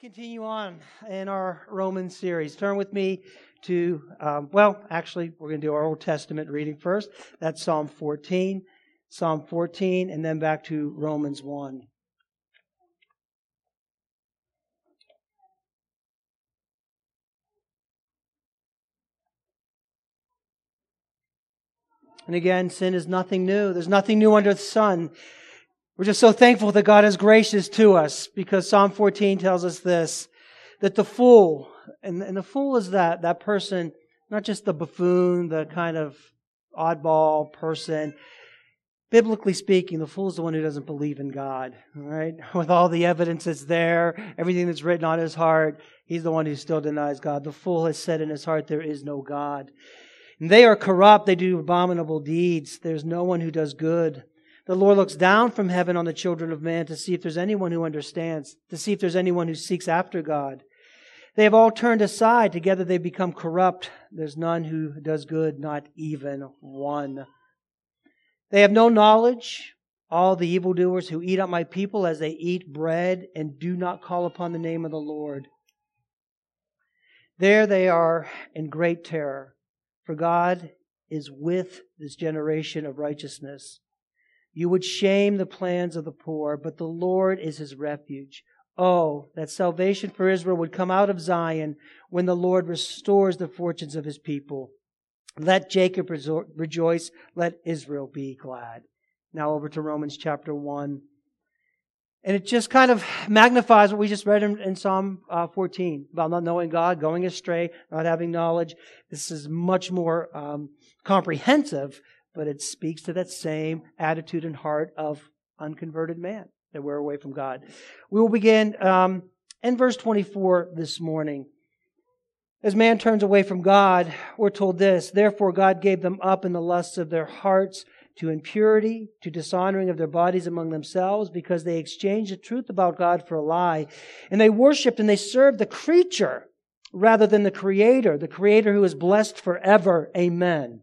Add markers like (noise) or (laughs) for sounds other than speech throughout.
continue on in our Roman series. Turn with me to, um, well, actually, we're going to do our Old Testament reading first. That's Psalm 14, Psalm 14, and then back to Romans 1. And again, sin is nothing new. There's nothing new under the sun. We're just so thankful that God is gracious to us because Psalm 14 tells us this that the fool, and, and the fool is that, that person, not just the buffoon, the kind of oddball person. Biblically speaking, the fool is the one who doesn't believe in God, right? (laughs) With all the evidence that's there, everything that's written on his heart, he's the one who still denies God. The fool has said in his heart, There is no God. And they are corrupt, they do abominable deeds. There's no one who does good. The Lord looks down from heaven on the children of man to see if there's anyone who understands, to see if there's anyone who seeks after God. They have all turned aside. Together they become corrupt. There's none who does good, not even one. They have no knowledge. All the evildoers who eat up my people as they eat bread and do not call upon the name of the Lord. There they are in great terror, for God is with this generation of righteousness. You would shame the plans of the poor, but the Lord is his refuge. Oh, that salvation for Israel would come out of Zion when the Lord restores the fortunes of his people. Let Jacob rejoice, let Israel be glad. Now over to Romans chapter 1. And it just kind of magnifies what we just read in, in Psalm uh, 14 about not knowing God, going astray, not having knowledge. This is much more um, comprehensive but it speaks to that same attitude and heart of unconverted man that we're away from God. We will begin um, in verse 24 this morning. As man turns away from God, we're told this Therefore, God gave them up in the lusts of their hearts to impurity, to dishonoring of their bodies among themselves, because they exchanged the truth about God for a lie. And they worshiped and they served the creature rather than the Creator, the Creator who is blessed forever. Amen.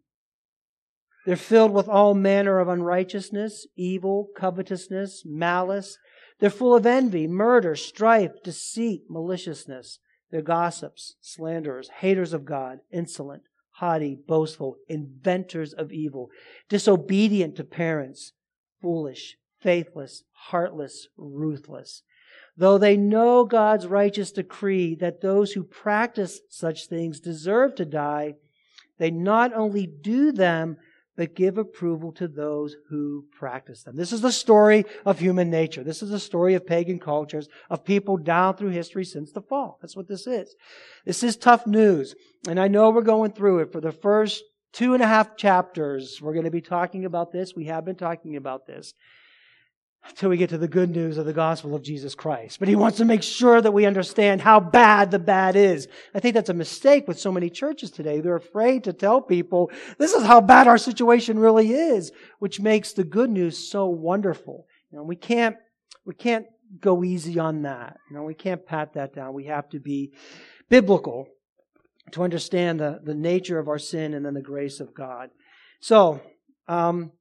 They're filled with all manner of unrighteousness, evil, covetousness, malice. They're full of envy, murder, strife, deceit, maliciousness. They're gossips, slanderers, haters of God, insolent, haughty, boastful, inventors of evil, disobedient to parents, foolish, faithless, heartless, ruthless. Though they know God's righteous decree that those who practice such things deserve to die, they not only do them, but give approval to those who practice them. This is the story of human nature. This is the story of pagan cultures, of people down through history since the fall. That's what this is. This is tough news. And I know we're going through it for the first two and a half chapters. We're going to be talking about this. We have been talking about this until we get to the good news of the gospel of Jesus Christ. But he wants to make sure that we understand how bad the bad is. I think that's a mistake with so many churches today. They're afraid to tell people this is how bad our situation really is, which makes the good news so wonderful. You know, we can't, we can't go easy on that. You know, we can't pat that down. We have to be biblical to understand the, the nature of our sin and then the grace of God. So, um,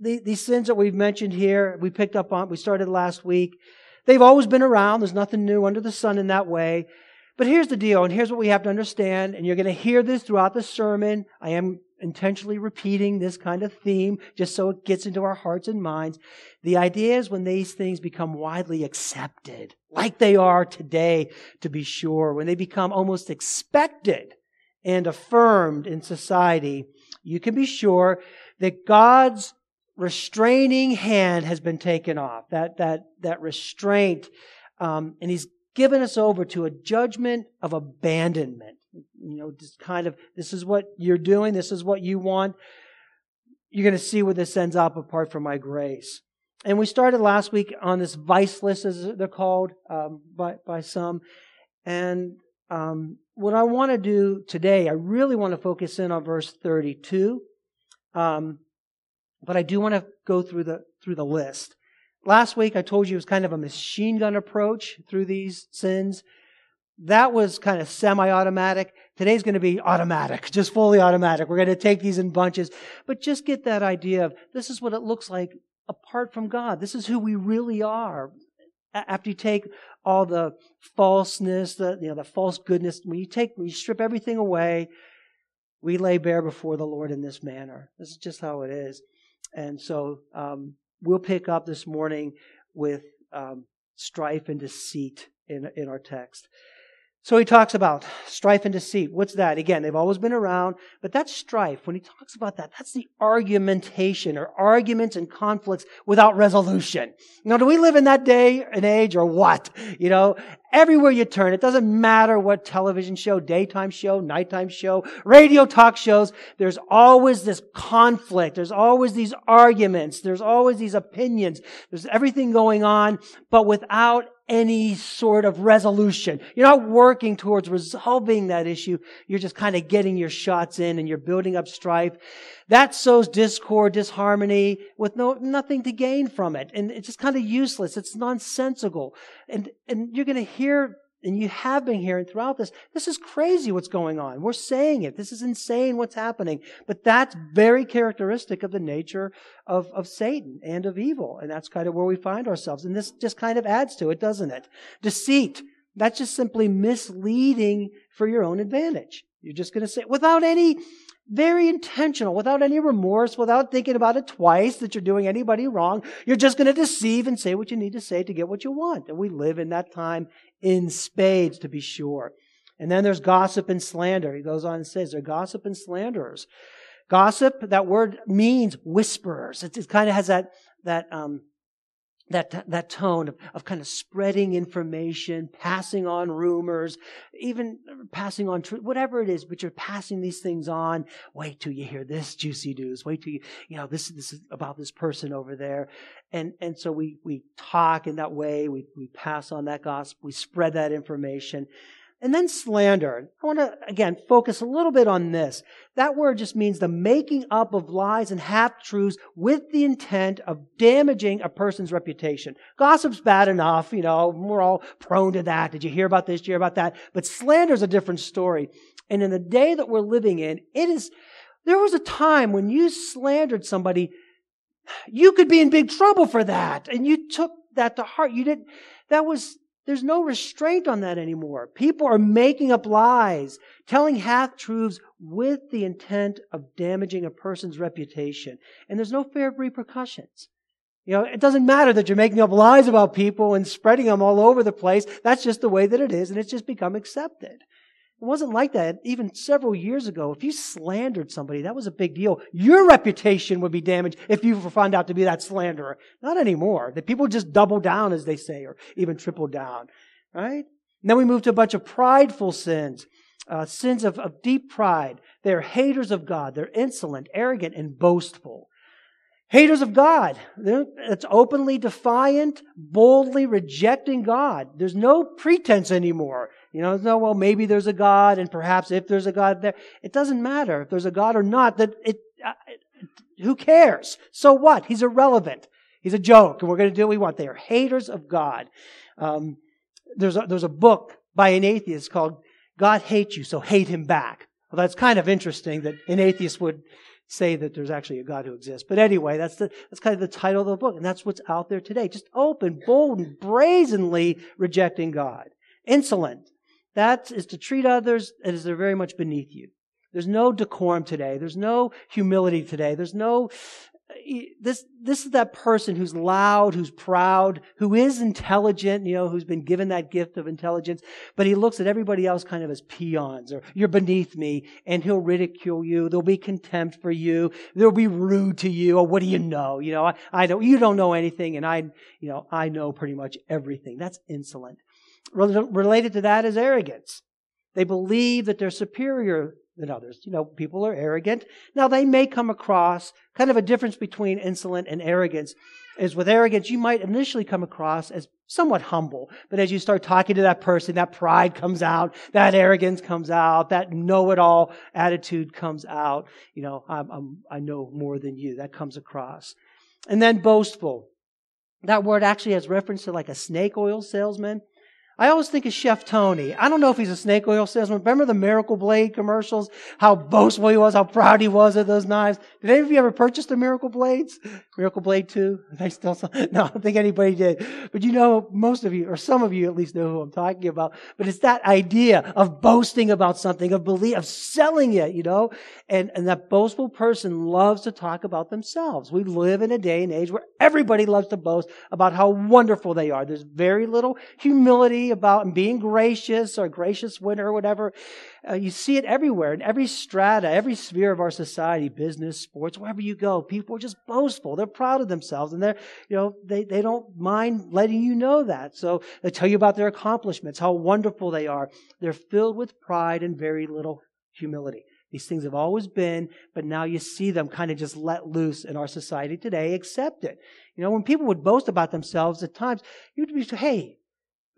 the, these sins that we've mentioned here, we picked up on, we started last week. They've always been around. There's nothing new under the sun in that way. But here's the deal, and here's what we have to understand, and you're going to hear this throughout the sermon. I am intentionally repeating this kind of theme just so it gets into our hearts and minds. The idea is when these things become widely accepted, like they are today, to be sure, when they become almost expected and affirmed in society, you can be sure that God's restraining hand has been taken off. That, that, that restraint. Um, and he's given us over to a judgment of abandonment. You know, just kind of, this is what you're doing. This is what you want. You're going to see where this ends up apart from my grace. and we started last week on this vice list, as they're called um, by, by some. And um, what I want to do today, I really want to focus in on verse 32. Um, but I do want to go through the through the list. Last week I told you it was kind of a machine gun approach through these sins. That was kind of semi-automatic. Today's going to be automatic, just fully automatic. We're going to take these in bunches, but just get that idea of this is what it looks like apart from God. This is who we really are. After you take all the falseness, the you know the false goodness, when you take when you strip everything away, we lay bare before the Lord in this manner. This is just how it is. And so um, we'll pick up this morning with um, strife and deceit in, in our text. So he talks about strife and deceit. What's that? Again, they've always been around, but that's strife. When he talks about that, that's the argumentation or arguments and conflicts without resolution. Now, do we live in that day and age or what? You know, everywhere you turn, it doesn't matter what television show, daytime show, nighttime show, radio talk shows, there's always this conflict. There's always these arguments. There's always these opinions. There's everything going on, but without any sort of resolution. You're not working towards resolving that issue. You're just kind of getting your shots in and you're building up strife. That sows discord, disharmony with no, nothing to gain from it. And it's just kind of useless. It's nonsensical. And, and you're going to hear and you have been hearing throughout this, this is crazy what's going on. We're saying it. This is insane what's happening. But that's very characteristic of the nature of, of Satan and of evil. And that's kind of where we find ourselves. And this just kind of adds to it, doesn't it? Deceit. That's just simply misleading for your own advantage. You're just going to say, without any very intentional, without any remorse, without thinking about it twice that you're doing anybody wrong. You're just going to deceive and say what you need to say to get what you want. And we live in that time in spades, to be sure. And then there's gossip and slander. He goes on and says, they're gossip and slanderers. Gossip, that word means whisperers. It, it kind of has that, that, um, that, that tone of, of kind of spreading information, passing on rumors, even passing on truth, whatever it is, but you're passing these things on. Wait till you hear this juicy news. Wait till you, you know, this, this is about this person over there. And, and so we, we talk in that way. We, we pass on that gospel. We spread that information. And then slander. I want to, again, focus a little bit on this. That word just means the making up of lies and half truths with the intent of damaging a person's reputation. Gossip's bad enough, you know, we're all prone to that. Did you hear about this? Did you hear about that? But slander's a different story. And in the day that we're living in, it is, there was a time when you slandered somebody, you could be in big trouble for that. And you took that to heart. You didn't, that was, there's no restraint on that anymore. People are making up lies, telling half truths with the intent of damaging a person's reputation. And there's no fear of repercussions. You know, it doesn't matter that you're making up lies about people and spreading them all over the place. That's just the way that it is, and it's just become accepted. It wasn't like that even several years ago. If you slandered somebody, that was a big deal. Your reputation would be damaged if you were found out to be that slanderer. Not anymore. The people just double down, as they say, or even triple down. Right? And then we move to a bunch of prideful sins. Uh, sins of, of deep pride. They're haters of God. They're insolent, arrogant, and boastful. Haters of God. It's openly defiant, boldly rejecting God. There's no pretense anymore. You know, no, well, maybe there's a God, and perhaps if there's a God there, it doesn't matter if there's a God or not. That it, uh, who cares? So what? He's irrelevant. He's a joke, and we're going to do what we want. They are haters of God. Um, there's a, there's a book by an atheist called "God Hates You, So Hate Him Back." Well, that's kind of interesting that an atheist would say that there's actually a God who exists. But anyway, that's the, that's kind of the title of the book, and that's what's out there today. Just open, bold, and brazenly rejecting God. Insolent. That is to treat others as they're very much beneath you. There's no decorum today. There's no humility today. There's no, this, this is that person who's loud, who's proud, who is intelligent, you know, who's been given that gift of intelligence, but he looks at everybody else kind of as peons or you're beneath me and he'll ridicule you. There'll be contempt for you. There'll be rude to you. Or what do you know? You know, I, I don't, you don't know anything and I, you know, I know pretty much everything. That's insolent. Related to that is arrogance. They believe that they're superior than others. You know, people are arrogant. Now, they may come across kind of a difference between insolent and arrogance is with arrogance, you might initially come across as somewhat humble. But as you start talking to that person, that pride comes out, that arrogance comes out, that know-it-all attitude comes out. You know, I'm, I'm, I know more than you. That comes across. And then boastful. That word actually has reference to like a snake oil salesman. I always think of Chef Tony. I don't know if he's a snake oil salesman. Remember the Miracle Blade commercials? How boastful he was, how proud he was of those knives. Did any of you ever purchase the Miracle Blades? Miracle Blade 2? (laughs) They still, no, I don't think anybody did. But you know, most of you, or some of you at least know who I'm talking about. But it's that idea of boasting about something, of belief, of selling it, you know? And, and that boastful person loves to talk about themselves. We live in a day and age where everybody loves to boast about how wonderful they are. There's very little humility about and being gracious or gracious winner or whatever. Uh, you see it everywhere in every strata, every sphere of our society, business, sports, wherever you go. People are just boastful. They're proud of themselves and they're, you know, they, they don't mind letting you know that. So they tell you about their accomplishments, how wonderful they are. They're filled with pride and very little humility. These things have always been, but now you see them kind of just let loose in our society today. Accept it. You know, when people would boast about themselves at times, you'd be, hey,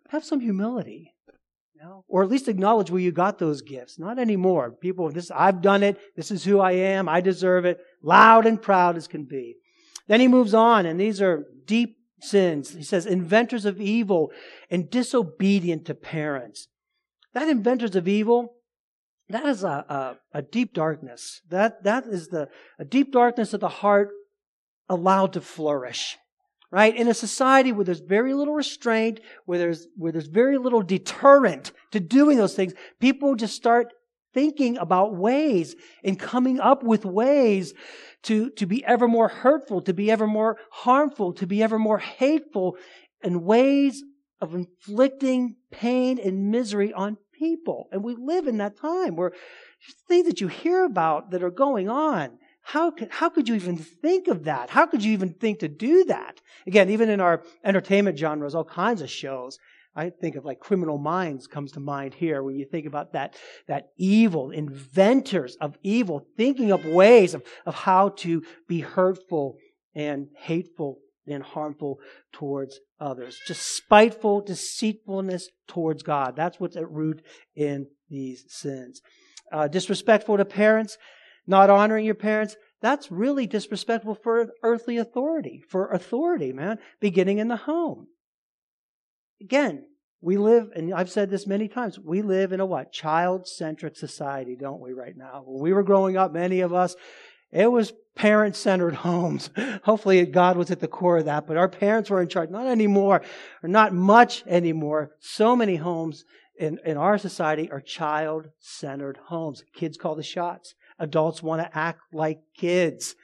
have some humility. You know? Or at least acknowledge where you got those gifts. Not anymore. People, this, I've done it. This is who I am. I deserve it. Loud and proud as can be. Then he moves on, and these are deep sins. He says, inventors of evil and disobedient to parents. That inventors of evil, that is a, a, a, deep darkness. That, that is the, a deep darkness of the heart allowed to flourish right? In a society where there's very little restraint, where there's, where there's very little deterrent to doing those things, people just start thinking about ways and coming up with ways to, to be ever more hurtful, to be ever more harmful, to be ever more hateful, and ways of inflicting pain and misery on people. And we live in that time where things that you hear about that are going on how could, how could you even think of that? How could you even think to do that? Again, even in our entertainment genres, all kinds of shows. I think of like Criminal Minds comes to mind here when you think about that, that evil, inventors of evil, thinking up ways of, of how to be hurtful and hateful and harmful towards others. Just spiteful deceitfulness towards God. That's what's at root in these sins. Uh, disrespectful to parents not honoring your parents, that's really disrespectful for earthly authority, for authority, man, beginning in the home. Again, we live, and I've said this many times, we live in a what? Child centric society, don't we, right now? When we were growing up, many of us, it was parent centered (laughs) homes. Hopefully God was at the core of that, but our parents were in charge. Not anymore, or not much anymore. So many homes in, in our society are child centered homes. Kids call the shots adults want to act like kids,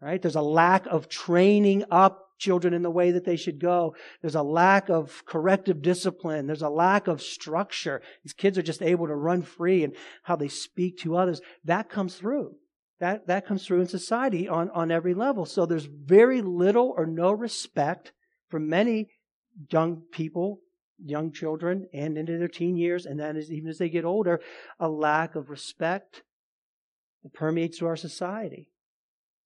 right? There's a lack of training up children in the way that they should go. There's a lack of corrective discipline. There's a lack of structure. These kids are just able to run free and how they speak to others. That comes through. That, that comes through in society on, on every level. So there's very little or no respect for many young people, young children, and into their teen years, and then as, even as they get older, a lack of respect it permeates through our society.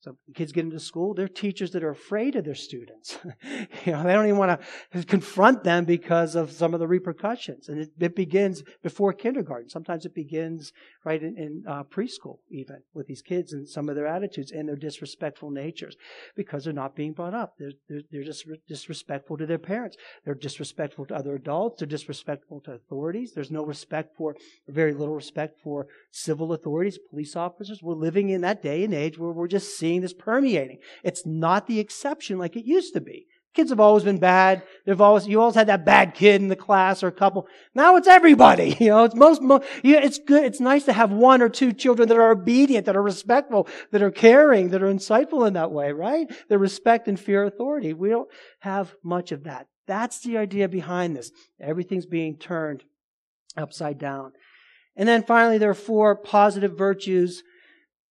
So kids get into school, they're teachers that are afraid of their students. (laughs) you know, they don't even want to confront them because of some of the repercussions. And it, it begins before kindergarten. Sometimes it begins right in, in uh, preschool, even with these kids and some of their attitudes and their disrespectful natures because they're not being brought up. They're, they're, they're just disrespectful to their parents. They're disrespectful to other adults. They're disrespectful to authorities. There's no respect for, very little respect for civil authorities, police officers. We're living in that day and age where we're just seeing this permeating. It's not the exception like it used to be. Kids have always been bad. They've always, you always had that bad kid in the class or a couple. Now it's everybody. (laughs) You know, it's most, most you know, it's good. It's nice to have one or two children that are obedient, that are respectful, that are caring, that are insightful in that way, right? They respect and fear authority. We don't have much of that. That's the idea behind this. Everything's being turned upside down. And then finally, there are four positive virtues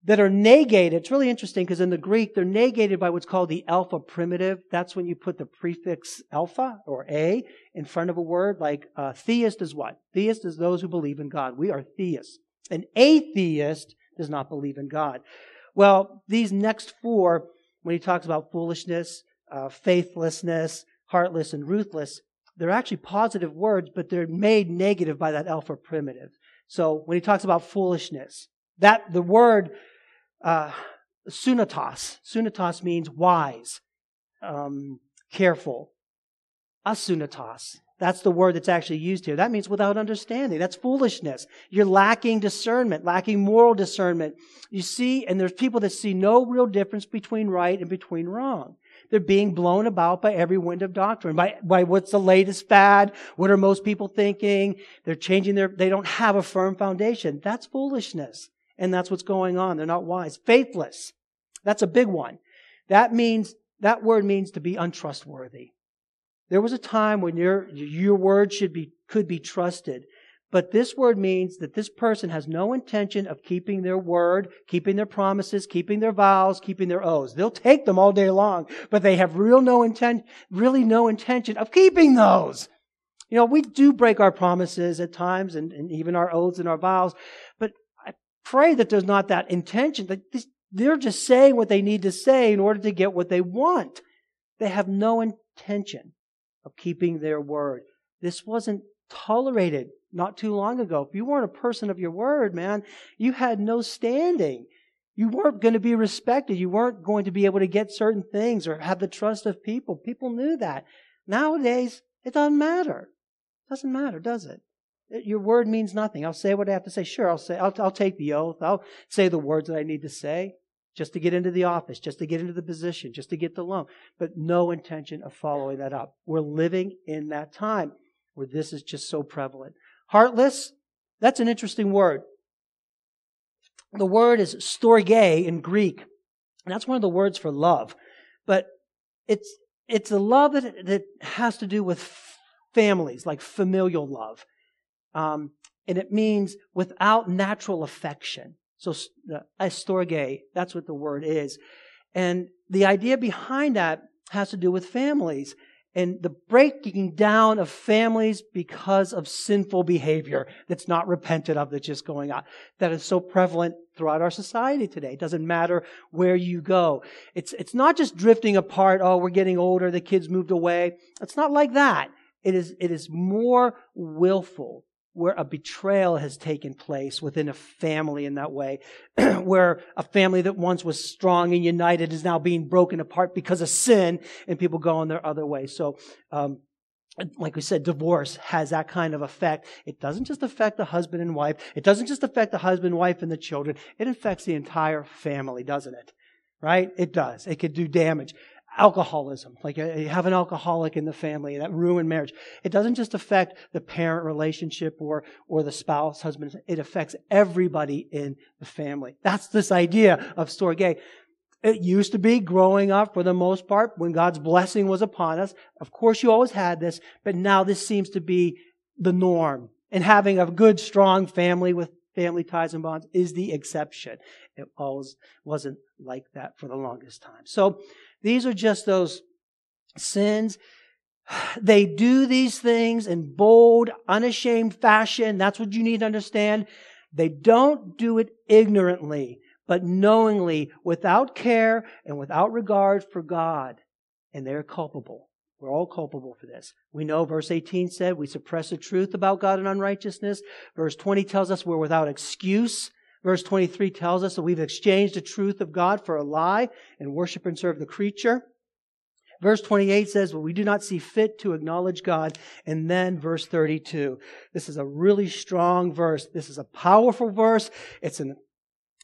that are negated. It's really interesting because in the Greek, they're negated by what's called the alpha privative. That's when you put the prefix alpha or a in front of a word. Like uh, theist is what? Theist is those who believe in God. We are theists. An atheist does not believe in God. Well, these next four, when he talks about foolishness, uh, faithlessness, heartless, and ruthless, they're actually positive words, but they're made negative by that alpha privative. So when he talks about foolishness, that the word uh, sunatos, means wise, um, careful. Asunatos. That's the word that's actually used here. That means without understanding. That's foolishness. You're lacking discernment, lacking moral discernment. You see, and there's people that see no real difference between right and between wrong. They're being blown about by every wind of doctrine, by, by what's the latest fad, what are most people thinking. They're changing their, they don't have a firm foundation. That's foolishness. And that's what's going on. They're not wise. Faithless. That's a big one. That means, that word means to be untrustworthy. There was a time when your, your word should be, could be trusted. But this word means that this person has no intention of keeping their word, keeping their promises, keeping their vows, keeping their oaths. They'll take them all day long, but they have real no intent, really no intention of keeping those. You know, we do break our promises at times and, and even our oaths and our vows, pray that there's not that intention that they're just saying what they need to say in order to get what they want. They have no intention of keeping their word. This wasn't tolerated not too long ago. If you weren't a person of your word, man, you had no standing. You weren't going to be respected. You weren't going to be able to get certain things or have the trust of people. People knew that. Nowadays, it doesn't matter. It doesn't matter, does it? Your word means nothing. I'll say what I have to say. Sure, I'll say, I'll, I'll take the oath. I'll say the words that I need to say just to get into the office, just to get into the position, just to get the loan, but no intention of following that up. We're living in that time where this is just so prevalent. Heartless, that's an interesting word. The word is storge in Greek, and that's one of the words for love. But it's, it's a love that, that has to do with families, like familial love. Um, and it means without natural affection. So, uh, storge, that's what the word is. And the idea behind that has to do with families and the breaking down of families because of sinful behavior that's not repented of, that's just going on. That is so prevalent throughout our society today. It doesn't matter where you go. It's, it's not just drifting apart. Oh, we're getting older. The kids moved away. It's not like that. It is, it is more willful where a betrayal has taken place within a family in that way, (clears throat) where a family that once was strong and united is now being broken apart because of sin and people going their other way. So, um, like we said, divorce has that kind of effect. It doesn't just affect the husband and wife. It doesn't just affect the husband, wife, and the children. It affects the entire family, doesn't it? Right? It does. It could do damage alcoholism, like uh, you have an alcoholic in the family that ruin marriage. It doesn't just affect the parent relationship or, or the spouse, husband. It affects everybody in the family. That's this idea of storge. It used to be growing up for the most part when God's blessing was upon us. Of course, you always had this, but now this seems to be the norm. And having a good, strong family with family ties and bonds is the exception. It always wasn't like that for the longest time. So these are just those sins. (sighs) They do these things in bold, unashamed fashion. That's what you need to understand. They don't do it ignorantly, but knowingly, without care and without regard for God. And they're culpable. We're all culpable for this. We know verse 18 said we suppress the truth about God and unrighteousness. Verse 20 tells us we're without excuse. Verse 23 tells us that we've exchanged the truth of God for a lie and worship and serve the creature. Verse 28 says, well, we do not see fit to acknowledge God. And then verse 32. This is a really strong verse. This is a powerful verse. It's an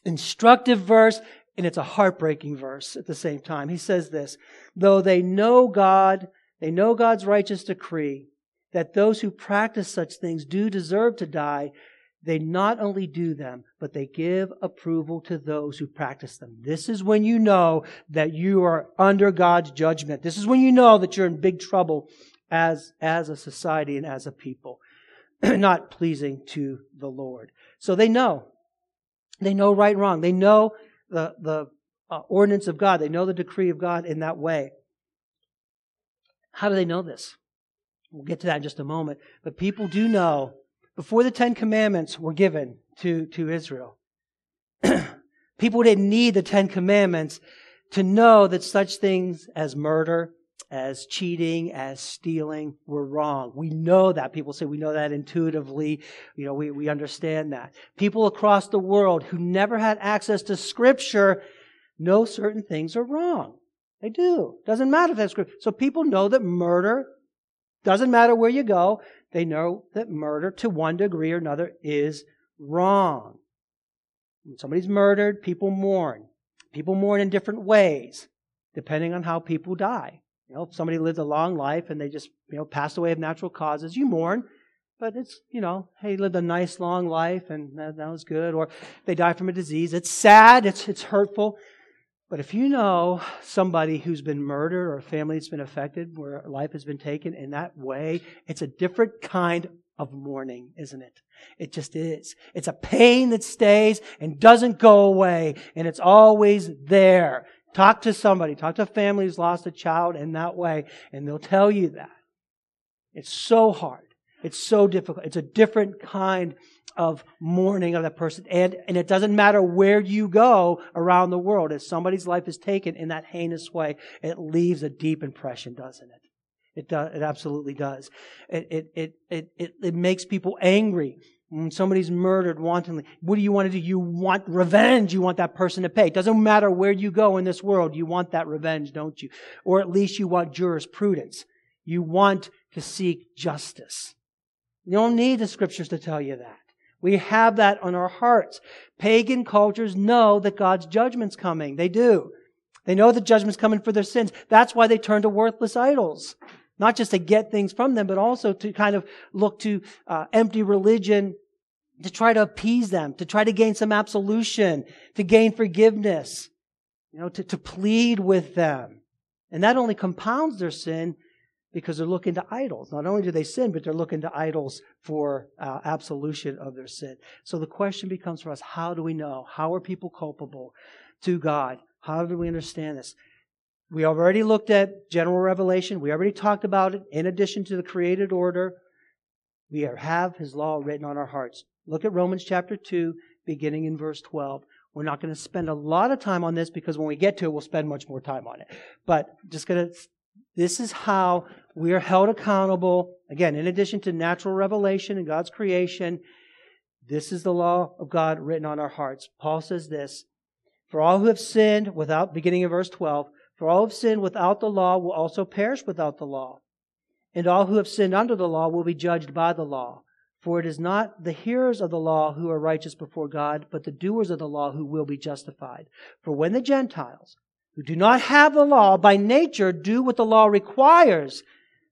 instructive verse and it's a heartbreaking verse at the same time. He says this, though they know God, they know God's righteous decree that those who practice such things do deserve to die, they not only do them, but they give approval to those who practice them. This is when you know that you are under God's judgment. This is when you know that you're in big trouble as, as a society and as a people, (clears throat) not pleasing to the Lord. So they know. They know right and wrong. They know the, the uh, ordinance of God. They know the decree of God in that way. How do they know this? We'll get to that in just a moment. But people do know before the Ten Commandments were given to, to Israel, (clears throat) people didn't need the Ten Commandments to know that such things as murder, as cheating, as stealing were wrong. We know that. People say we know that intuitively. You know, we, we understand that. People across the world who never had access to scripture know certain things are wrong. They do. Doesn't matter if that's scripture. So people know that murder doesn't matter where you go. They know that murder to one degree or another is wrong. When somebody's murdered, people mourn. People mourn in different ways, depending on how people die. You know, if somebody lived a long life and they just, you know, passed away of natural causes, you mourn. But it's, you know, hey, lived a nice long life and that, that was good. Or they die from a disease. It's sad. It's, it's hurtful. But if you know somebody who's been murdered or a family that's been affected where life has been taken in that way, it's a different kind of mourning, isn't it? It just is. It's a pain that stays and doesn't go away, and it's always there. Talk to somebody, talk to a family who's lost a child in that way, and they'll tell you that. It's so hard. It's so difficult. It's a different kind of mourning of that person. And, and it doesn't matter where you go around the world. If somebody's life is taken in that heinous way, it leaves a deep impression, doesn't it? It does. It absolutely does. It, it, it, it, it, it makes people angry. When somebody's murdered wantonly, what do you want to do? You want revenge. You want that person to pay. It doesn't matter where you go in this world. You want that revenge, don't you? Or at least you want jurisprudence. You want to seek justice. You don't need the scriptures to tell you that. We have that on our hearts. Pagan cultures know that God's judgment's coming. They do. They know that judgment's coming for their sins. That's why they turn to worthless idols. Not just to get things from them, but also to kind of look to uh, empty religion to try to appease them, to try to gain some absolution, to gain forgiveness, you know, to, to plead with them. And that only compounds their sin because they're looking to idols. Not only do they sin, but they're looking to idols for uh, absolution of their sin. So the question becomes for us how do we know? How are people culpable to God? How do we understand this? We already looked at general revelation. We already talked about it. In addition to the created order, we have His law written on our hearts. Look at Romans chapter 2, beginning in verse 12. We're not going to spend a lot of time on this because when we get to it, we'll spend much more time on it. But just going to this is how we are held accountable. Again, in addition to natural revelation and God's creation, this is the law of God written on our hearts. Paul says this For all who have sinned without, beginning of verse 12, for all who have sinned without the law will also perish without the law. And all who have sinned under the law will be judged by the law. For it is not the hearers of the law who are righteous before God, but the doers of the law who will be justified. For when the Gentiles, who do not have the law by nature do what the law requires,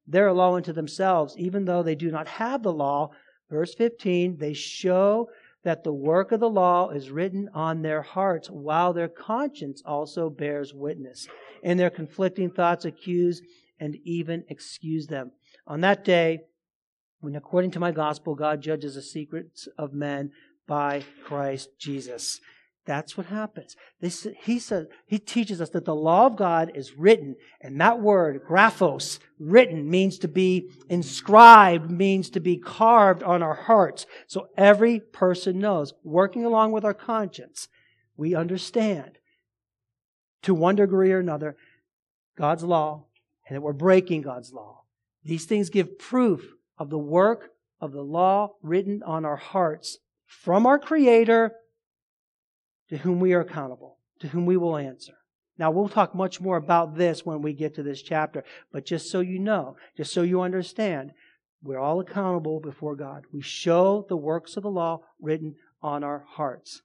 they're a law unto themselves, even though they do not have the law. Verse 15, they show that the work of the law is written on their hearts, while their conscience also bears witness. And their conflicting thoughts accuse and even excuse them. On that day, when according to my gospel, God judges the secrets of men by Christ Jesus. That's what happens. This, he says, he teaches us that the law of God is written, and that word, graphos, written, means to be inscribed, means to be carved on our hearts. So every person knows, working along with our conscience, we understand to one degree or another God's law and that we're breaking God's law. These things give proof of the work of the law written on our hearts from our Creator to whom we are accountable, to whom we will answer. Now, we'll talk much more about this when we get to this chapter, but just so you know, just so you understand, we're all accountable before God. We show the works of the law written on our hearts.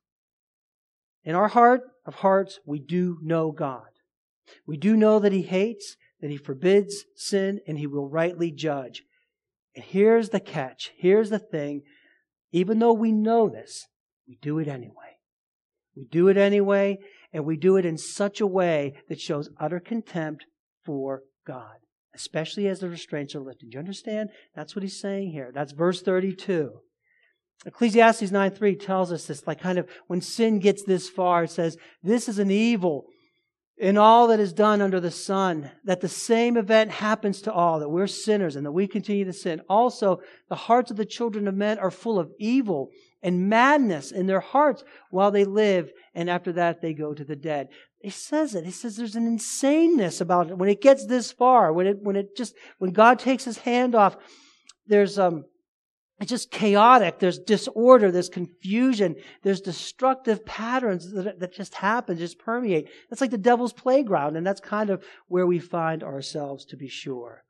In our heart of hearts, we do know God. We do know that He hates, that He forbids sin, and He will rightly judge. And here's the catch. Here's the thing. Even though we know this, we do it anyway. We do it anyway, and we do it in such a way that shows utter contempt for God, especially as the restraints are lifted. Do you understand? That's what he's saying here. That's verse 32. Ecclesiastes 9 3 tells us this, like kind of when sin gets this far, it says, This is an evil in all that is done under the sun, that the same event happens to all, that we're sinners and that we continue to sin. Also, the hearts of the children of men are full of evil and madness in their hearts while they live, and after that they go to the dead. He says it. He says there's an insaneness about it. When it gets this far, when it, when it just, when God takes his hand off, there's, um, it's just chaotic. There's disorder. There's confusion. There's destructive patterns that, that just happen, just permeate. It's like the devil's playground, and that's kind of where we find ourselves, to be sure.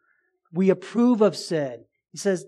We approve of sin. He says,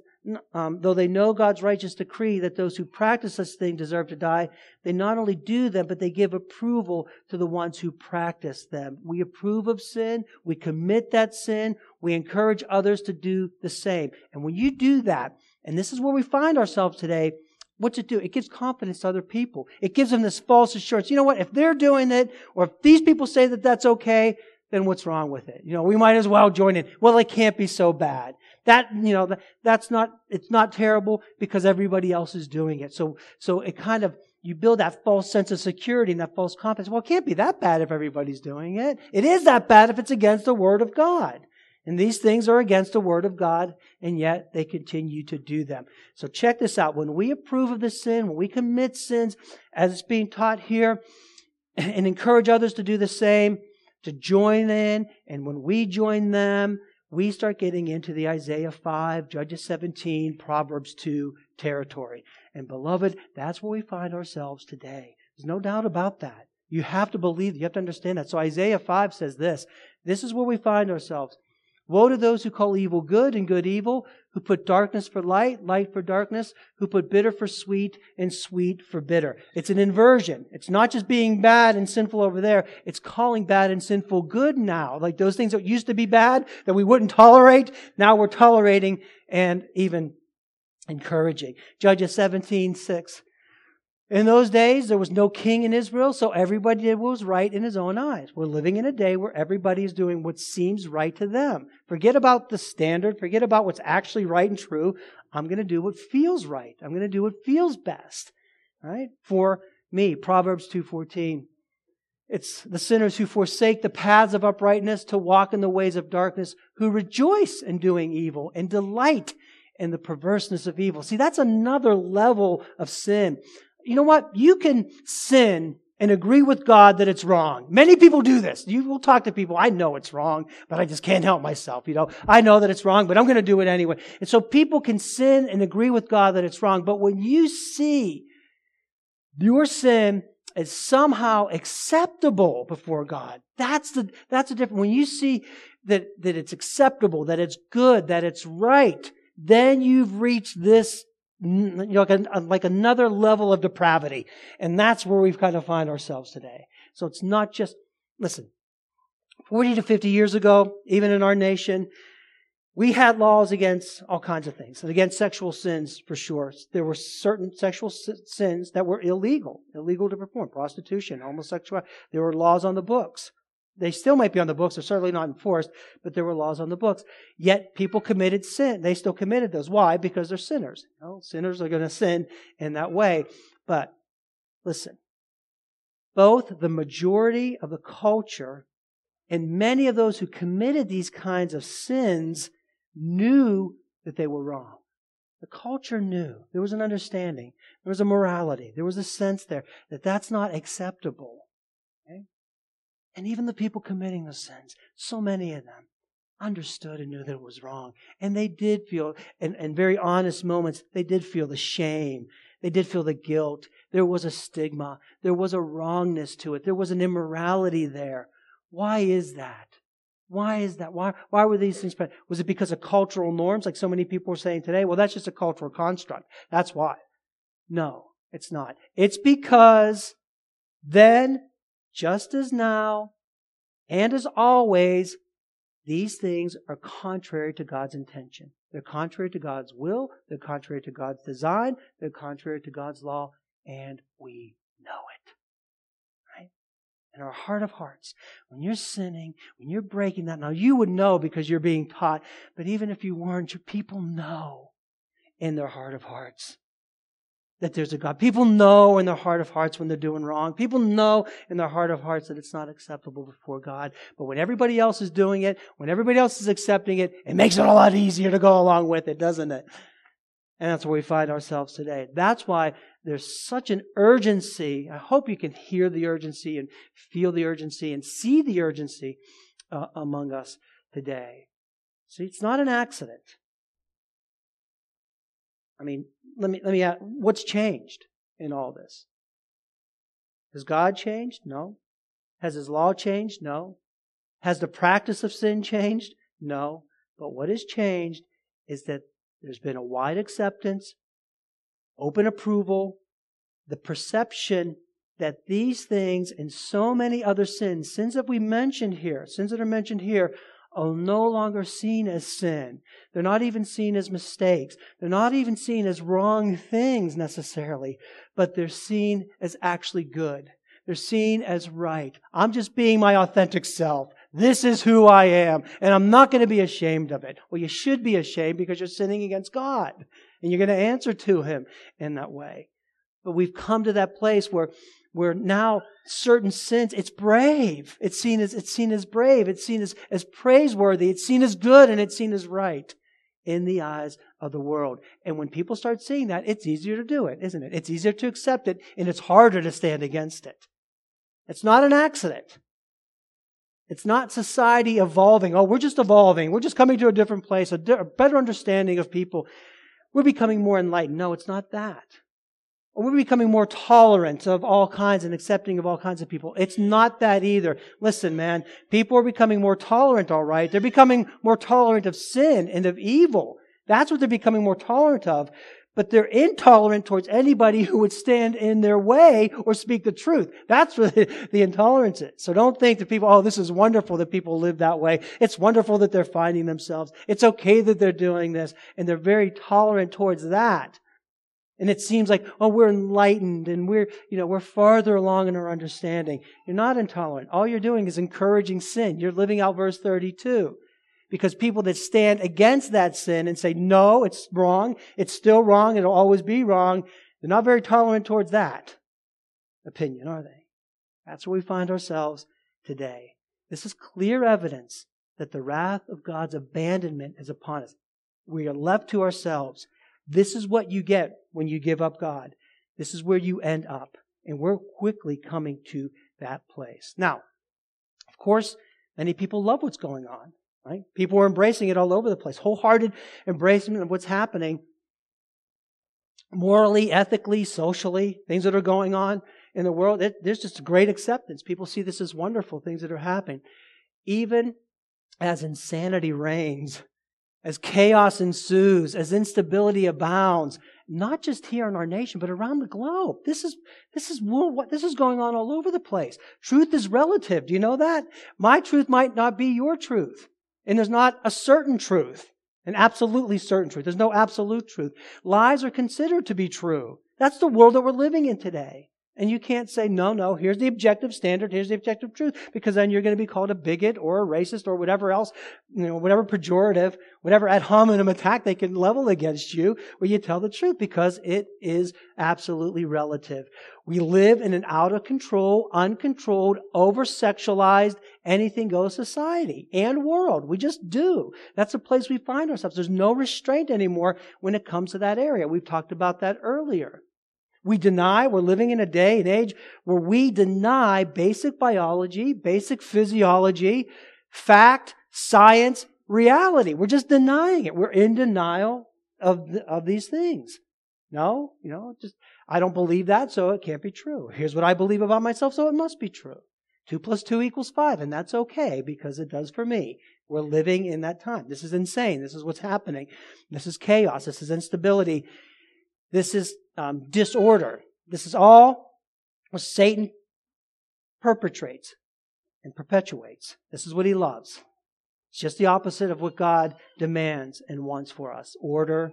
um, though they know God's righteous decree that those who practice such things deserve to die, they not only do them, but they give approval to the ones who practice them. We approve of sin. We commit that sin. We encourage others to do the same. And when you do that, and this is where we find ourselves today. What's it do? It gives confidence to other people. It gives them this false assurance. You know what? If they're doing it, or if these people say that that's okay, then what's wrong with it? You know, we might as well join in. Well, it can't be so bad. That, you know, that's not, it's not terrible because everybody else is doing it. So, so it kind of, you build that false sense of security and that false confidence. Well, it can't be that bad if everybody's doing it. It is that bad if it's against the Word of God. And these things are against the Word of God, and yet they continue to do them. So check this out. When we approve of the sin, when we commit sins, as it's being taught here, and encourage others to do the same, to join in, and when we join them, we start getting into the Isaiah 5, Judges 17, Proverbs 2 territory. And beloved, that's where we find ourselves today. There's no doubt about that. You have to believe, you have to understand that. So Isaiah 5 says this. This is where we find ourselves. Woe to those who call evil good and good evil, who put darkness for light, light for darkness, who put bitter for sweet and sweet for bitter. It's an inversion. It's not just being bad and sinful over there. It's calling bad and sinful good now. Like those things that used to be bad that we wouldn't tolerate, now we're tolerating and even encouraging. Judges 17, 6. In those days, there was no king in Israel, so everybody did what was right in his own eyes. We're living in a day where everybody is doing what seems right to them. Forget about the standard. Forget about what's actually right and true. I'm going to do what feels right. I'm going to do what feels best. Right? For me, Proverbs 2.14. It's the sinners who forsake the paths of uprightness to walk in the ways of darkness, who rejoice in doing evil and delight in the perverseness of evil. See, that's another level of sin you know what? You can sin and agree with God that it's wrong. Many people do this. You will talk to people, I know it's wrong, but I just can't help myself. You know, I know that it's wrong, but I'm going to do it anyway. And so people can sin and agree with God that it's wrong. But when you see your sin as somehow acceptable before God, that's the, that's the difference. When you see that, that it's acceptable, that it's good, that it's right, then you've reached this like, a, uh, like another level of depravity. And that's where we've kind of find ourselves today. So it's not just, listen, 40 to 50 years ago, even in our nation, we had laws against all kinds of things and against sexual sins for sure. There were certain sexual sins that were illegal, illegal to perform, prostitution, homosexuality. There were laws on the books. They still might be on the books. They're certainly not enforced, but there were laws on the books. Yet people committed sin. They still committed those. Why? Because they're sinners. You know, sinners are going to sin in that way. But listen, both the majority of the culture and many of those who committed these kinds of sins knew that they were wrong. The culture knew. There was an understanding. There was a morality. There was a sense there that that's not acceptable. And even the people committing the sins, so many of them understood and knew that it was wrong. And they did feel, in, very honest moments, they did feel the shame. They did feel the guilt. There was a stigma. There was a wrongness to it. There was an immorality there. Why is that? Why is that? Why, why were these things? Was it because of cultural norms, like so many people are saying today? Well, that's just a cultural construct. That's why. No, it's not. It's because then just as now and as always, these things are contrary to God's intention. They're contrary to God's will, they're contrary to God's design, they're contrary to God's law, and we know it. Right? In our heart of hearts, when you're sinning, when you're breaking that, now you would know because you're being taught, but even if you weren't, your people know in their heart of hearts that there's a God. People know in their heart of hearts when they're doing wrong. People know in their heart of hearts that it's not acceptable before God. But when everybody else is doing it, when everybody else is accepting it, it makes it a lot easier to go along with it, doesn't it? And that's where we find ourselves today. That's why there's such an urgency. I hope you can hear the urgency and feel the urgency and see the urgency uh, among us today. See, it's not an accident. I mean, let me, let me ask, what's changed in all this? Has God changed? No. Has His law changed? No. Has the practice of sin changed? No. But what has changed is that there's been a wide acceptance, open approval, the perception that these things and so many other sins, sins that we mentioned here, sins that are mentioned here, are no longer seen as sin. They're not even seen as mistakes. They're not even seen as wrong things necessarily, but they're seen as actually good. They're seen as right. I'm just being my authentic self. This is who I am, and I'm not going to be ashamed of it. Well, you should be ashamed because you're sinning against God, and you're going to answer to Him in that way. But we've come to that place where where now certain sins, it's brave. It's seen as, it's seen as brave. It's seen as, as praiseworthy. It's seen as good and it's seen as right in the eyes of the world. And when people start seeing that, it's easier to do it, isn't it? It's easier to accept it and it's harder to stand against it. It's not an accident. It's not society evolving. Oh, we're just evolving. We're just coming to a different place, a, di- a better understanding of people. We're becoming more enlightened. No, it's not that. We're becoming more tolerant of all kinds and accepting of all kinds of people. It's not that either. Listen, man, people are becoming more tolerant, all right? They're becoming more tolerant of sin and of evil. That's what they're becoming more tolerant of. But they're intolerant towards anybody who would stand in their way or speak the truth. That's what the, intolerance is. So don't think that people, oh, this is wonderful that people live that way. It's wonderful that they're finding themselves. It's okay that they're doing this. And they're very tolerant towards that. And it seems like, oh, we're enlightened and we're, you know, we're farther along in our understanding. You're not intolerant. All you're doing is encouraging sin. You're living out verse 32. Because people that stand against that sin and say, no, it's wrong, it's still wrong, it'll always be wrong, they're not very tolerant towards that opinion, are they? That's where we find ourselves today. This is clear evidence that the wrath of God's abandonment is upon us. We are left to ourselves. This is what you get when you give up God. This is where you end up. And we're quickly coming to that place. Now, of course, many people love what's going on, right? People are embracing it all over the place. Wholehearted embracement of what's happening morally, ethically, socially, things that are going on in the world. It, there's just great acceptance. People see this as wonderful things that are happening. Even as insanity (laughs) reigns as chaos ensues, as instability abounds, not just here in our nation, but around the globe. This is, this is what, this is going on all over the place. Truth is relative. Do you know that? My truth might not be your truth. And there's not a certain truth, an absolutely certain truth. There's no absolute truth. Lies are considered to be true. That's the world that we're living in today. And you can't say, no, no, here's the objective standard, here's the objective truth, because then you're going to be called a bigot or a racist or whatever else, you know, whatever pejorative, whatever ad hominem attack they can level against you, where you tell the truth, because it is absolutely relative. We live in an out of control, uncontrolled, over sexualized, anything goes society and world. We just do. That's the place we find ourselves. There's no restraint anymore when it comes to that area. We've talked about that earlier. We deny, we're living in a day and age where we deny basic biology, basic physiology, fact, science, reality. We're just denying it. We're in denial of, the, of these things. No, you know, just, I don't believe that, so it can't be true. Here's what I believe about myself, so it must be true. Two plus two equals five, and that's okay because it does for me. We're living in that time. This is insane. This is what's happening. This is chaos. This is instability. This is um, disorder. This is all what Satan perpetrates and perpetuates. This is what he loves. It's just the opposite of what God demands and wants for us order,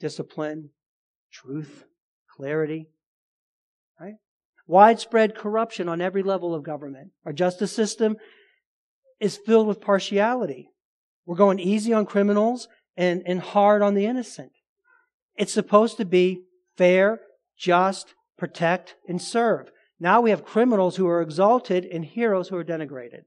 discipline, truth, clarity. Right? Widespread corruption on every level of government. Our justice system is filled with partiality. We're going easy on criminals and, and hard on the innocent. It's supposed to be fair, just, protect, and serve. Now we have criminals who are exalted and heroes who are denigrated.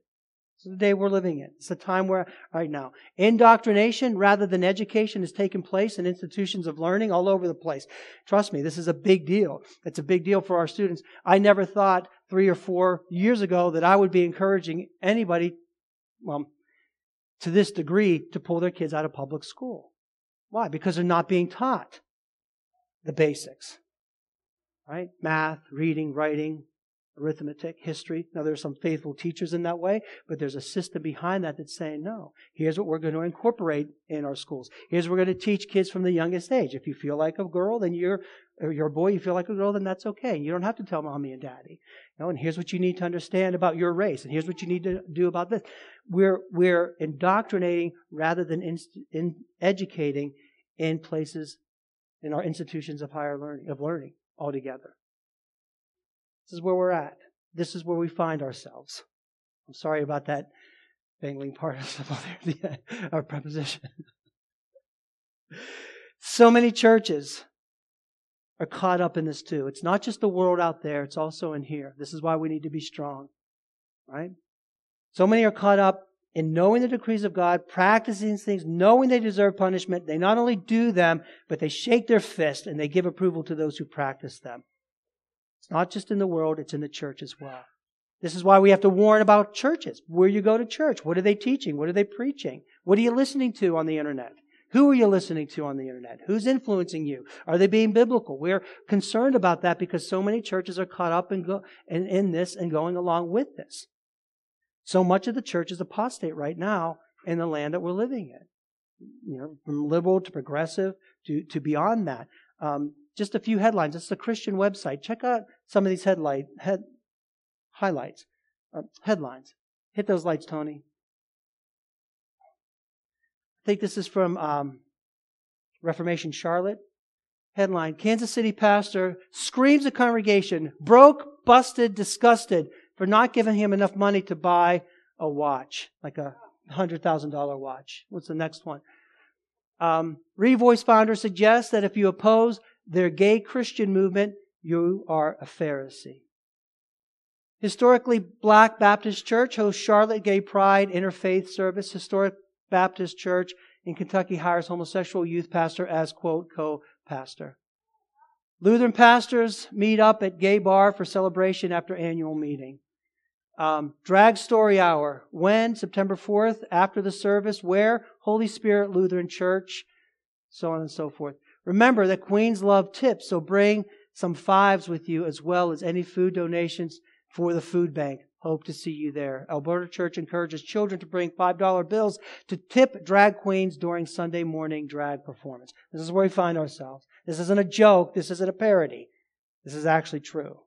It's the day we're living in. It's the time where, right now. Indoctrination rather than education is taking place in institutions of learning all over the place. Trust me, this is a big deal. It's a big deal for our students. I never thought three or four years ago that I would be encouraging anybody, well, to this degree, to pull their kids out of public school. Why? Because they're not being taught the basics. Right? Math, reading, writing, arithmetic, history. Now, there's some faithful teachers in that way, but there's a system behind that that's saying, no, here's what we're going to incorporate in our schools. Here's what we're going to teach kids from the youngest age. If you feel like a girl, then you're, or you're a boy, you feel like a girl, then that's okay. You don't have to tell mommy and daddy. You know, and here's what you need to understand about your race, and here's what you need to do about this. We're, we're indoctrinating rather than in, in educating in places, in our institutions of higher learning, of learning altogether. This is where we're at. This is where we find ourselves. I'm sorry about that dangling participle (laughs) there, the, our preposition. (laughs) so many churches are caught up in this too. It's not just the world out there, it's also in here. This is why we need to be strong. Right? So many are caught up in knowing the decrees of God, practicing these things, knowing they deserve punishment. They not only do them, but they shake their fist and they give approval to those who practice them. It's not just in the world, it's in the church as well. This is why we have to warn about churches. Where you go to church. What are they teaching? What are they preaching? What are you listening to on the internet? Who are you listening to on the internet? Who's influencing you? Are they being biblical? We're concerned about that because so many churches are caught up in, go, in, in this and going along with this. So much of the church is apostate right now in the land that we're living in. You know, from liberal to progressive to, to beyond that. Um, just a few headlines. It's a Christian website. Check out some of these headlight head highlights, uh, headlines. Hit those lights, Tony. I think this is from um, Reformation Charlotte. Headline: Kansas City pastor screams at congregation, broke, busted, disgusted for not giving him enough money to buy a watch, like a hundred thousand dollar watch. What's the next one? Um, Revoice founder suggests that if you oppose their gay Christian movement, you are a Pharisee. Historically Black Baptist Church hosts Charlotte Gay Pride Interfaith Service. Historic Baptist Church in Kentucky hires homosexual youth pastor as, quote, co-pastor. Lutheran pastors meet up at gay bar for celebration after annual meeting. Um, drag story hour. When? September 4th, after the service. Where? Holy Spirit Lutheran Church. So on and so forth. Remember that queens love tips, so bring some fives with you as well as any food donations for the food bank. Hope to see you there. Alberta Church encourages children to bring $5 bills to tip drag queens during Sunday morning drag performance. This is where we find ourselves. This isn't a joke. This isn't a parody. This is actually true.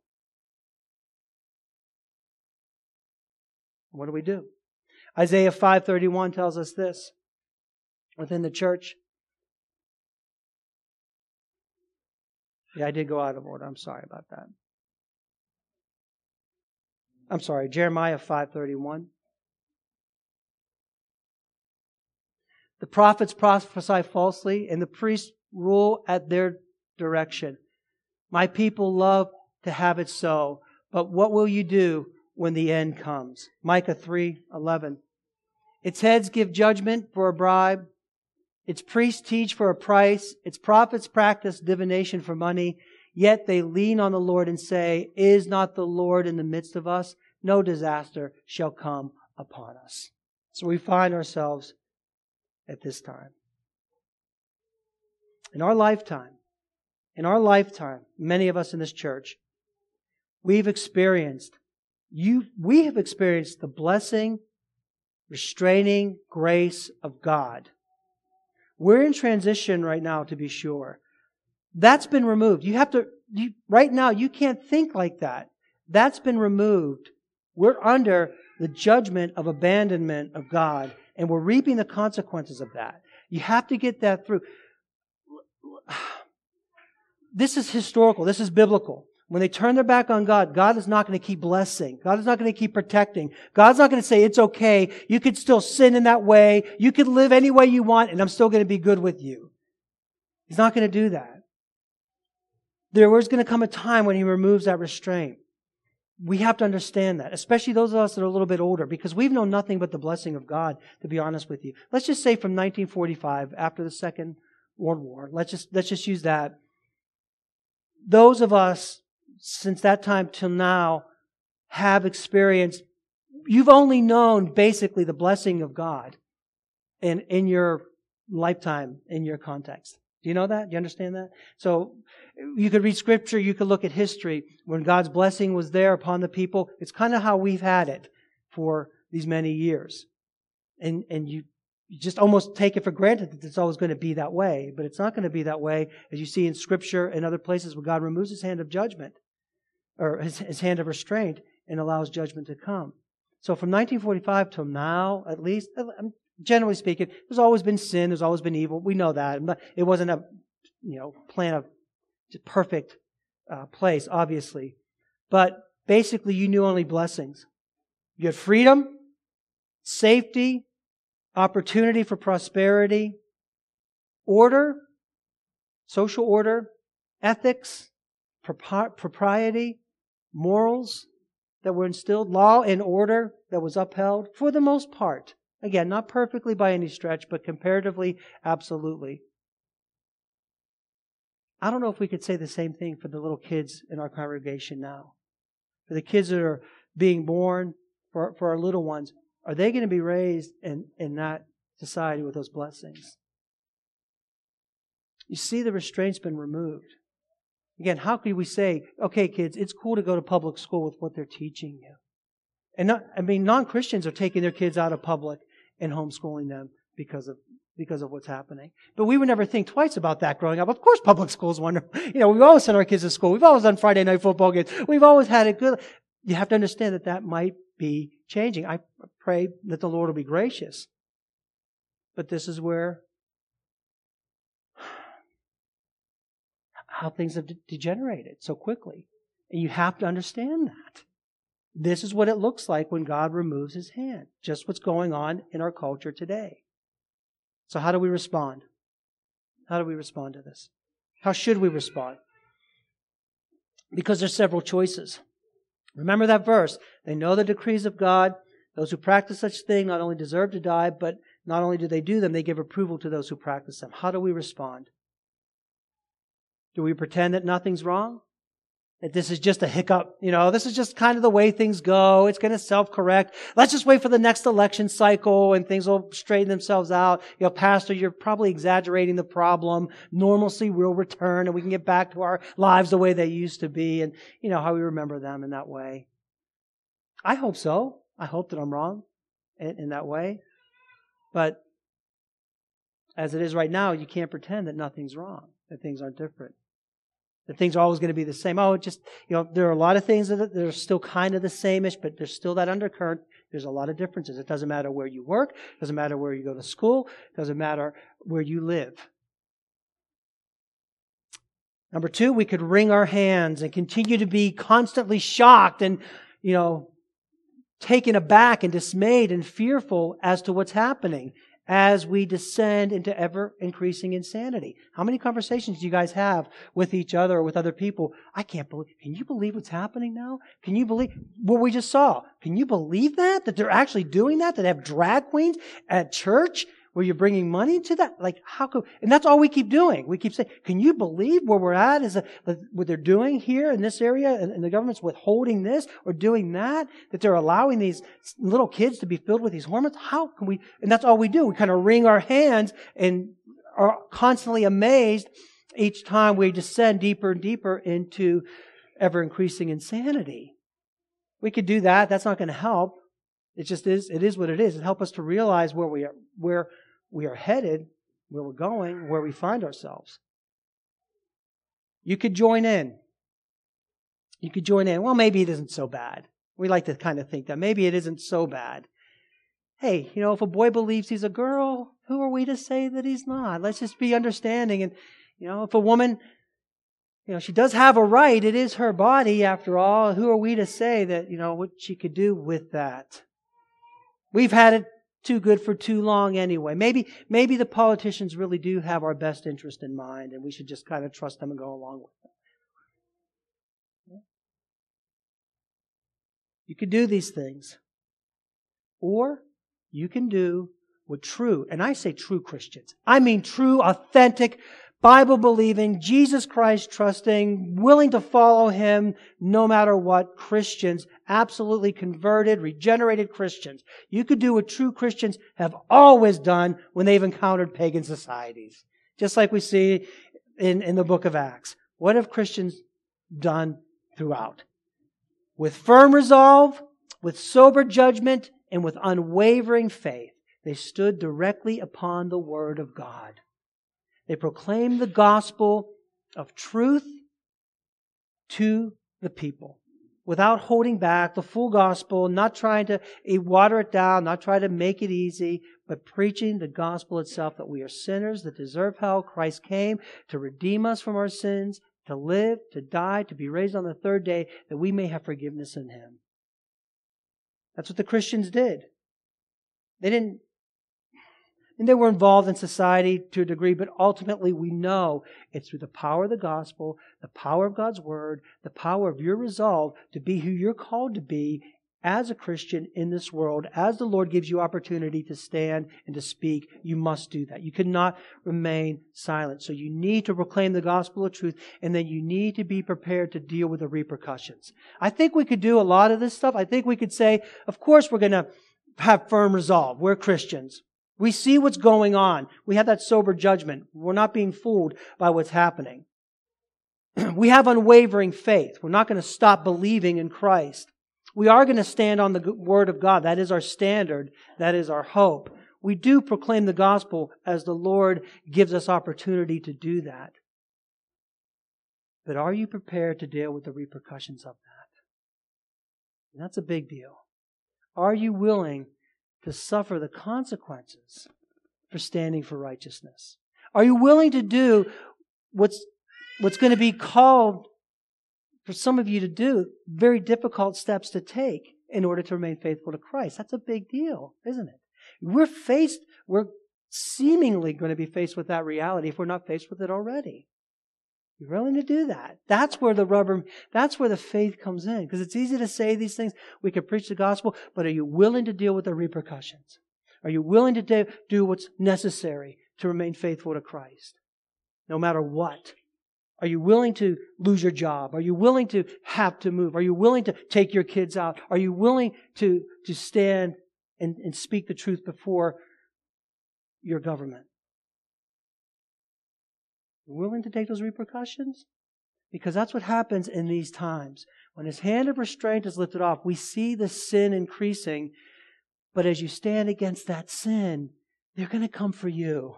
What do we do? Isaiah 5:31 tells us this. Within the church, Yeah, I did go out of order. I'm sorry about that. I'm sorry, Jeremiah 5:31. The prophets prophesy falsely and the priests rule at their direction. My people love to have it so, but what will you do when the end comes? Micah 3:11. Its heads give judgment for a bribe, its priests teach for a price. Its prophets practice divination for money. Yet they lean on the Lord and say, Is not the Lord in the midst of us? No disaster shall come upon us. So we find ourselves at this time. In our lifetime, in our lifetime, many of us in this church, we've experienced, you, we have experienced the blessing, restraining grace of God we're in transition right now, to be sure. That's been removed. You have to, you, right now, you can't think like that. That's been removed. We're under the judgment of abandonment of God, and we're reaping the consequences of that. You have to get that through. (sighs) This is historical. This is biblical. When they turn their back on God, God is not going to keep blessing. God is not going to keep protecting. God's not going to say, it's okay. You could still sin in that way. You could live any way you want and I'm still going to be good with you. He's not going to do that. there was going to come a time when he removes that restraint. We have to understand that, especially those of us that are a little bit older, because we've known nothing but the blessing of God, to be honest with you. Let's just say from 1945, after the Second World War, let's just, let's just use that. Those of us, since that time till now, have experienced, you've only known basically the blessing of God in, in your lifetime, in your context. Do you know that? Do you understand that? So you could read scripture, you could look at history. When God's blessing was there upon the people, it's kind of how we've had it for these many years. And, and you, you just almost take it for granted that it's always going to be that way. But it's not going to be that way, as you see in scripture and other places where God removes his hand of judgment, or his, his hand of restraint, and allows judgment to come. So from 1945 till now, at least, generally speaking, there's always been sin, there's always been evil. We know that. It wasn't a, you know, plan of perfect uh, place, obviously. But basically, you knew only blessings. You had freedom, safety, opportunity for prosperity, order, social order, ethics, propriety, morals that were instilled, law and order that was upheld for the most part. Again, not perfectly by any stretch, but comparatively, absolutely. I don't know if we could say the same thing for the little kids in our congregation now. For the kids that are being born, for, for our little ones, are they going to be raised in, in that society with those blessings? You see, the restraint's been removed. Again, how could we say, okay, kids, it's cool to go to public school with what they're teaching you? And not, I mean, non Christians are taking their kids out of public and homeschooling them because of because of what's happening. But we would never think twice about that growing up. Of course, public schools wonderful. (laughs) You know, we've always sent our kids to school. We've always done Friday night football games. We've always had a good. You have to understand that that might be changing. I pray that the Lord will be gracious. But this is where how things have degenerated so quickly. And you have to understand that. This is what it looks like when God removes his hand. Just what's going on in our culture today. So, how do we respond? How do we respond to this? How should we respond? Because there's several choices. Remember that verse. They know the decrees of God. Those who practice such thing not only deserve to die, but not only do they do them, they give approval to those who practice them. How do we respond? Do we pretend that nothing's wrong? That this is just a hiccup. You know, this is just kind of the way things go. It's going to self-correct. Let's just wait for the next election cycle and things will straighten themselves out. You know, pastor, you're probably exaggerating the problem. Normalcy will return and we can get back to our lives the way they used to be and, you know, how we remember them in that way. I hope so. I hope that I'm wrong in, in that way. But as it is right now, you can't pretend that nothing's wrong, that things aren't different that things are always going to be the same. Oh, just, you know, there are a lot of things that are still kind of the same-ish, but there's still that undercurrent. There's a lot of differences. It doesn't matter where you work, it doesn't matter where you go to school, it doesn't matter where you live. Number two, we could wring our hands and continue to be constantly shocked and, you know, taken aback and dismayed and fearful as to what's happening as we descend into ever increasing insanity. How many conversations do you guys have with each other or with other people? I can't believe, can you believe what's happening now? Can you believe what we just saw? Can you believe that? That they're actually doing that? That they have drag queens at church? Where you're bringing money to that? Like, how could, and that's all we keep doing. We keep saying, can you believe where we're at is a, what they're doing here in this area and, and the government's withholding this or doing that? That they're allowing these little kids to be filled with these hormones? How can we, and that's all we do. We kind of wring our hands and are constantly amazed each time we descend deeper and deeper into ever increasing insanity. We could do that. That's not going to help. It just is, it is what it is. It helps us to realize where we are, where we are headed, where we're going, where we find ourselves. You could join in. You could join in. Well, maybe it isn't so bad. We like to kind of think that maybe it isn't so bad. Hey, you know, if a boy believes he's a girl, who are we to say that he's not? Let's just be understanding. And, you know, if a woman, you know, she does have a right, it is her body after all. Who are we to say that, you know, what she could do with that? We've had it too good for too long anyway. Maybe, maybe the politicians really do have our best interest in mind and we should just kind of trust them and go along with them. You can do these things. Or you can do what true, and I say true Christians, I mean true, authentic, Bible believing, Jesus Christ trusting, willing to follow Him no matter what Christians absolutely converted, regenerated Christians. You could do what true Christians have always done when they've encountered pagan societies. Just like we see in, in the book of Acts. What have Christians done throughout? With firm resolve, with sober judgment, and with unwavering faith, they stood directly upon the Word of God. They proclaimed the gospel of truth to the people without holding back the full gospel, not trying to eh, water it down, not trying to make it easy, but preaching the gospel itself that we are sinners that deserve hell. Christ came to redeem us from our sins, to live, to die, to be raised on the third day, that we may have forgiveness in Him. That's what the Christians did. They didn't and they were involved in society to a degree, but ultimately we know it's through the power of the gospel, the power of God's word, the power of your resolve to be who you're called to be as a Christian in this world, as the Lord gives you opportunity to stand and to speak, you must do that. You cannot remain silent. So you need to proclaim the gospel of truth, and then you need to be prepared to deal with the repercussions. I think we could do a lot of this stuff. I think we could say, of course, we're going to have firm resolve. We're Christians. We see what's going on. We have that sober judgment. We're not being fooled by what's happening. (clears throat) we have unwavering faith. We're not going to stop believing in Christ. We are going to stand on the Word of God. That is our standard. That is our hope. We do proclaim the gospel as the Lord gives us opportunity to do that. But are you prepared to deal with the repercussions of that? And that's a big deal. Are you willing to suffer the consequences for standing for righteousness? Are you willing to do what's, what's going to be called for some of you to do, very difficult steps to take in order to remain faithful to Christ? That's a big deal, isn't it? We're faced, we're seemingly going to be faced with that reality if we're not faced with it already. You're willing to do that. That's where the rubber, that's where the faith comes in. Because it's easy to say these things. We can preach the gospel, but are you willing to deal with the repercussions? Are you willing to do, do what's necessary to remain faithful to Christ? No matter what. Are you willing to lose your job? Are you willing to have to move? Are you willing to take your kids out? Are you willing to, to stand and, and speak the truth before your government? Willing to take those repercussions? Because that's what happens in these times. When his hand of restraint is lifted off, we see the sin increasing. But as you stand against that sin, they're going to come for you.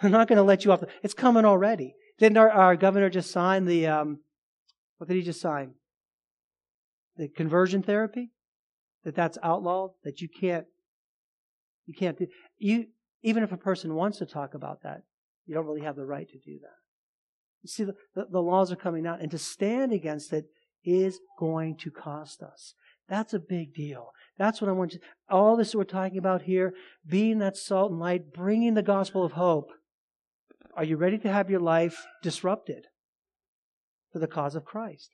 They're not going to let you off. It's coming already. Didn't our, our governor just sign the, um, what did he just sign? The conversion therapy? That that's outlawed? That you can't, you can't do, you, even if a person wants to talk about that, you don't really have the right to do that. You see, the, the, the laws are coming out, and to stand against it is going to cost us. That's a big deal. That's what I want you. All this we're talking about here, being that salt and light, bringing the gospel of hope. Are you ready to have your life disrupted for the cause of Christ?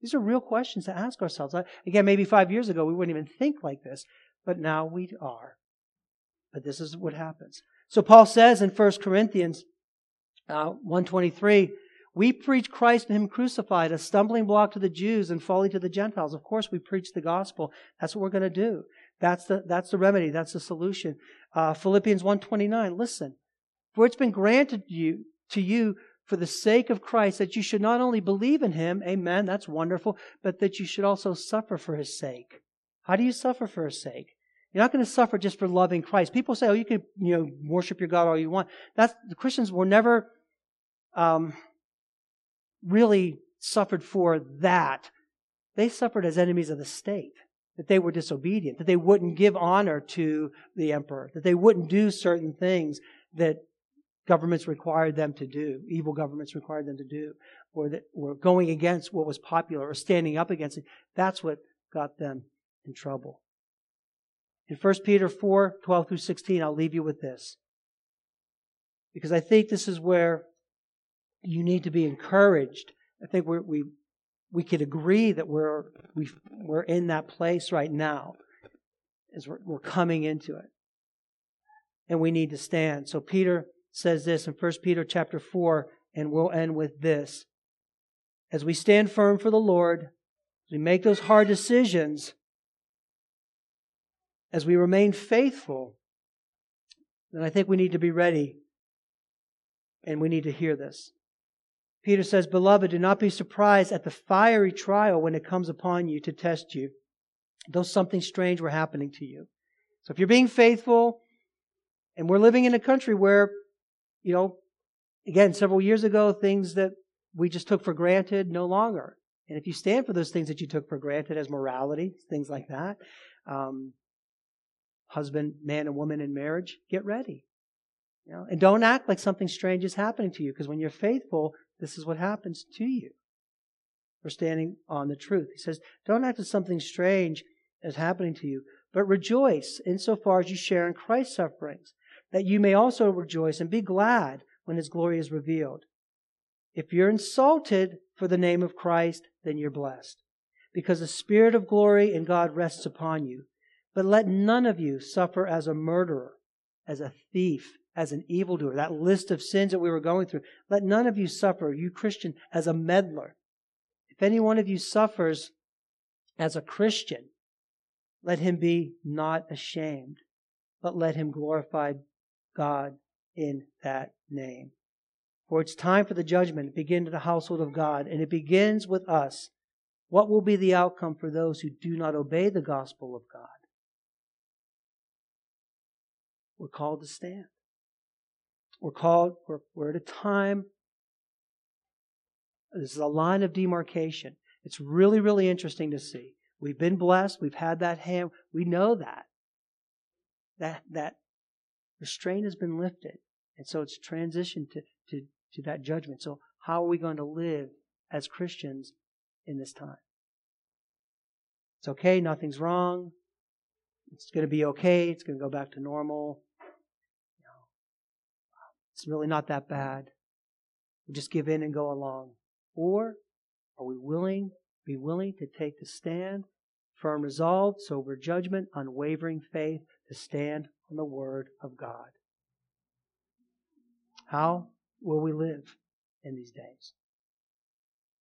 These are real questions to ask ourselves. Again, maybe five years ago we wouldn't even think like this, but now we are. But this is what happens. So Paul says in 1 Corinthians uh, 123, we preach Christ and Him crucified, a stumbling block to the Jews and folly to the Gentiles. Of course, we preach the gospel. That's what we're going to do. That's the, that's the remedy. That's the solution. Uh, Philippians 129, listen. For it's been granted you, to you for the sake of Christ that you should not only believe in Him, amen, that's wonderful, but that you should also suffer for His sake. How do you suffer for His sake? You're not going to suffer just for loving Christ. People say, "Oh, you can, you know, worship your God all you want." That's the Christians were never um, really suffered for that. They suffered as enemies of the state. That they were disobedient. That they wouldn't give honor to the emperor. That they wouldn't do certain things that governments required them to do. Evil governments required them to do, or that were going against what was popular or standing up against it. That's what got them in trouble. In 1 Peter 4 12 through 16, I'll leave you with this. Because I think this is where you need to be encouraged. I think we we could agree that we're, we we're in that place right now as we're, we're coming into it. And we need to stand. So Peter says this in 1 Peter chapter 4, and we'll end with this. As we stand firm for the Lord, as we make those hard decisions, as we remain faithful, then I think we need to be ready and we need to hear this. Peter says, Beloved, do not be surprised at the fiery trial when it comes upon you to test you, though something strange were happening to you. So if you're being faithful, and we're living in a country where, you know, again, several years ago, things that we just took for granted no longer. And if you stand for those things that you took for granted as morality, things like that, um, husband, man, and woman in marriage, get ready. You know, and don't act like something strange is happening to you, because when you're faithful, this is what happens to you. We're standing on the truth. He says, Don't act as something strange is happening to you, but rejoice insofar as you share in Christ's sufferings, that you may also rejoice and be glad when his glory is revealed. If you're insulted for the name of Christ, then you're blessed, because the Spirit of glory in God rests upon you. But let none of you suffer as a murderer, as a thief, as an evildoer. That list of sins that we were going through. Let none of you suffer, you Christian, as a meddler. If any one of you suffers as a Christian, let him be not ashamed, but let him glorify God in that name. For it's time for the judgment to begin to the household of God, and it begins with us. What will be the outcome for those who do not obey the gospel of God? We're called to stand. We're called, we're, we're at a time, this is a line of demarcation. It's really, really interesting to see. We've been blessed. We've had that hand. We know that. That, that restraint has been lifted. And so it's transitioned to, to, to that judgment. So how are we going to live as Christians in this time? It's okay. Nothing's wrong. It's going to be okay. It's going to go back to normal. It's really not that bad. We just give in and go along. Or are we willing, be willing to take the stand, firm resolve, sober judgment, unwavering faith to stand on the word of God? How will we live in these days?